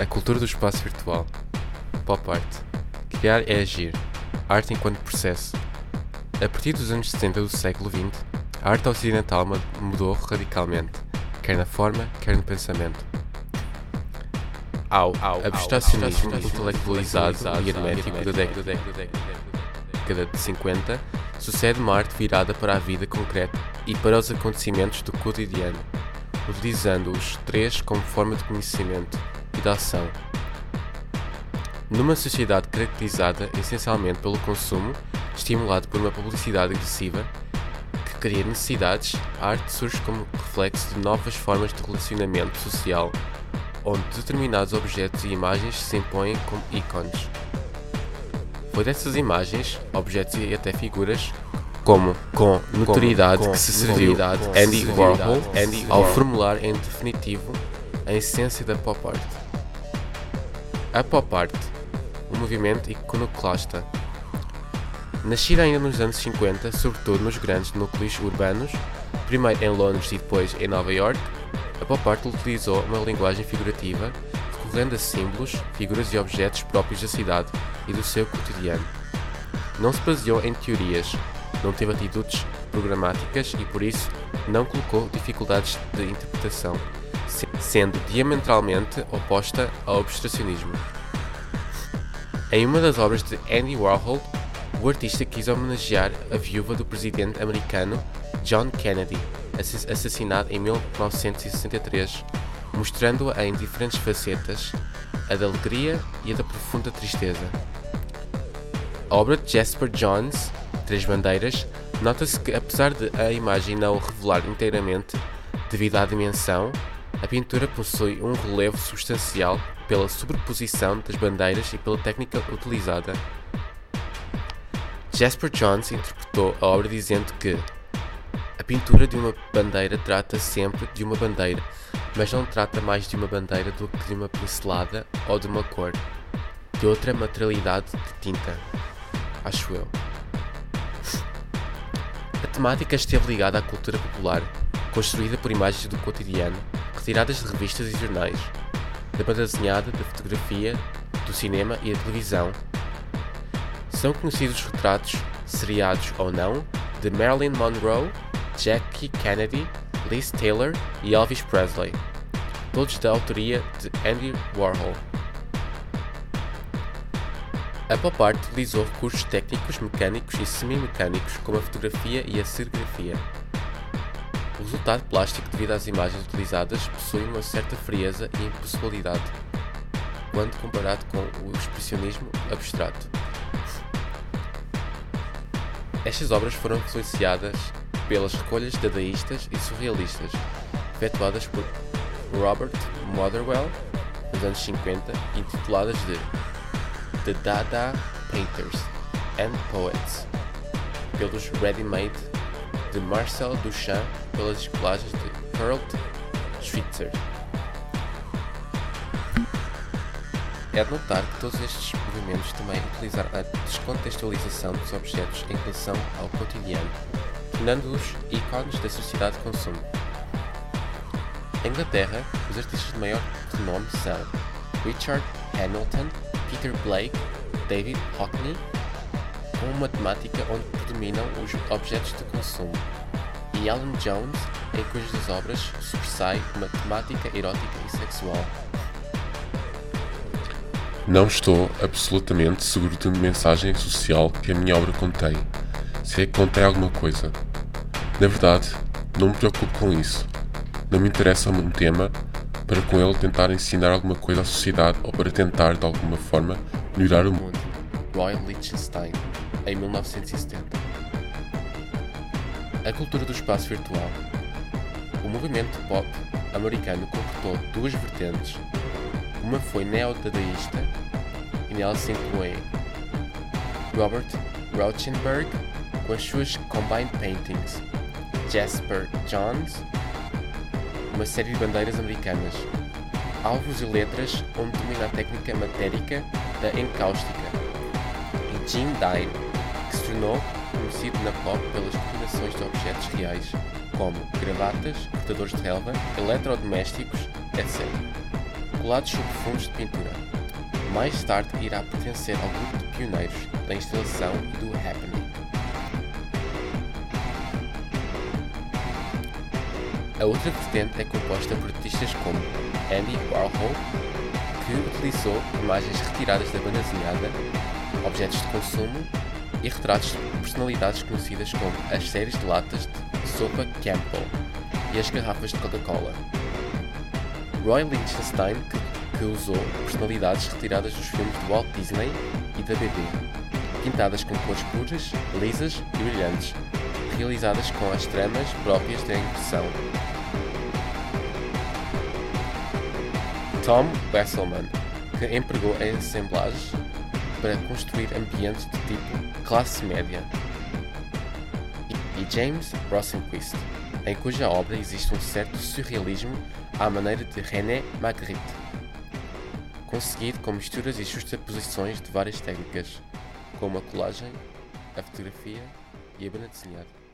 A cultura do espaço virtual. Pop art. Criar é agir. Arte enquanto processo. A partir dos anos 70 do século XX, a arte ocidental mudou radicalmente, quer na forma, quer no pensamento. Ao abstracionismo intelectualizado e hermético da década de 50, sucede uma arte virada para a vida concreta e para os acontecimentos do cotidiano, utilizando os três como forma de conhecimento e da ação. Numa sociedade caracterizada essencialmente pelo consumo, estimulado por uma publicidade agressiva que cria necessidades, a arte surge como reflexo de novas formas de relacionamento social, onde determinados objetos e imagens se impõem como ícones. Foi dessas imagens, objetos e até figuras, como com notoriedade como, que se serviu Andy Warhol Andy ao formular em definitivo a essência da pop art. A pop art, um movimento iconoclasta, nascida ainda nos anos 50, sobretudo nos grandes núcleos urbanos, primeiro em Londres e depois em Nova York, a pop art utilizou uma linguagem figurativa, recorrendo a símbolos, figuras e objetos próprios da cidade e do seu cotidiano. Não se baseou em teorias, não teve atitudes programáticas e por isso não colocou dificuldades de interpretação sendo diametralmente oposta ao abstracionismo. Em uma das obras de Andy Warhol, o artista quis homenagear a viúva do presidente americano John Kennedy, assassinado em 1963, mostrando-a em diferentes facetas, a da alegria e a da profunda tristeza. A obra de Jasper Johns, Três Bandeiras, nota-se que, apesar de a imagem não revelar inteiramente, devido à dimensão, a pintura possui um relevo substancial pela sobreposição das bandeiras e pela técnica utilizada. Jasper Johns interpretou a obra dizendo que a pintura de uma bandeira trata sempre de uma bandeira, mas não trata mais de uma bandeira do que de uma pincelada ou de uma cor, de outra materialidade de tinta. Acho eu. A temática esteve ligada à cultura popular, construída por imagens do cotidiano retiradas de revistas e jornais, da banda desenhada, da fotografia, do cinema e da televisão. São conhecidos retratos, seriados ou não, de Marilyn Monroe, Jackie Kennedy, Liz Taylor e Elvis Presley, todos da autoria de Andy Warhol. A pop art utilizou recursos técnicos, mecânicos e semi-mecânicos como a fotografia e a serigrafia. O resultado plástico, devido às imagens utilizadas, possui uma certa frieza e impessoalidade, quando comparado com o expressionismo abstrato. Estas obras foram influenciadas pelas recolhas dadaístas e surrealistas, efetuadas por Robert Motherwell nos anos 50, intituladas de The Dada Painters and Poets, pelos Ready-Made de Marcel Duchamp pelas colagens de Pearl Schweitzer. É de notar que todos estes movimentos também utilizaram a descontextualização dos objetos em relação ao cotidiano, tornando-os ícones da sociedade de consumo. Em Inglaterra, os artistas de maior renome são Richard Hamilton, Peter Blake, David Hockney, com uma temática onde predominam os objetos de consumo, e Alan Jones, em cujas obras sobressai uma temática erótica e sexual. Não estou absolutamente seguro da mensagem social que a minha obra contém, se é que contém alguma coisa. Na verdade, não me preocupo com isso. Não me interessa um tema para com ele tentar ensinar alguma coisa à sociedade ou para tentar, de alguma forma, melhorar o mundo. Roy Lichtenstein, em 1970 a cultura do espaço virtual. O movimento pop americano completou duas vertentes. Uma foi neo-dadaísta e nela se incluem Robert Rauschenberg com as suas Combined Paintings, Jasper Johns, uma série de bandeiras americanas, alvos e letras onde domina a técnica matérica da encáustica, Gene Dine, que se tornou conhecido na pop pelas combinações de objetos reais, como gravatas, cortadores de relva, eletrodomésticos, etc. tabulados sobre fundos de pintura. Mais tarde irá pertencer ao grupo de pioneiros da instalação e do happening. A outra vertente é composta por artistas como Andy Warhol, que utilizou imagens retiradas da banda objetos de consumo e retratos de personalidades conhecidas como as séries de latas de sopa Campbell e as garrafas de Coca-Cola. Roy Lichtenstein, que, que usou personalidades retiradas dos filmes de Walt Disney e da BB, pintadas com cores puras, lisas e brilhantes, realizadas com as tramas próprias da impressão. Tom Wesselman, que empregou a assemblagem para construir ambientes de tipo classe média. E James Rosenquist, em cuja obra existe um certo surrealismo à maneira de René Magritte, conseguido com misturas e justaposições de várias técnicas, como a colagem, a fotografia e a banda desenhada.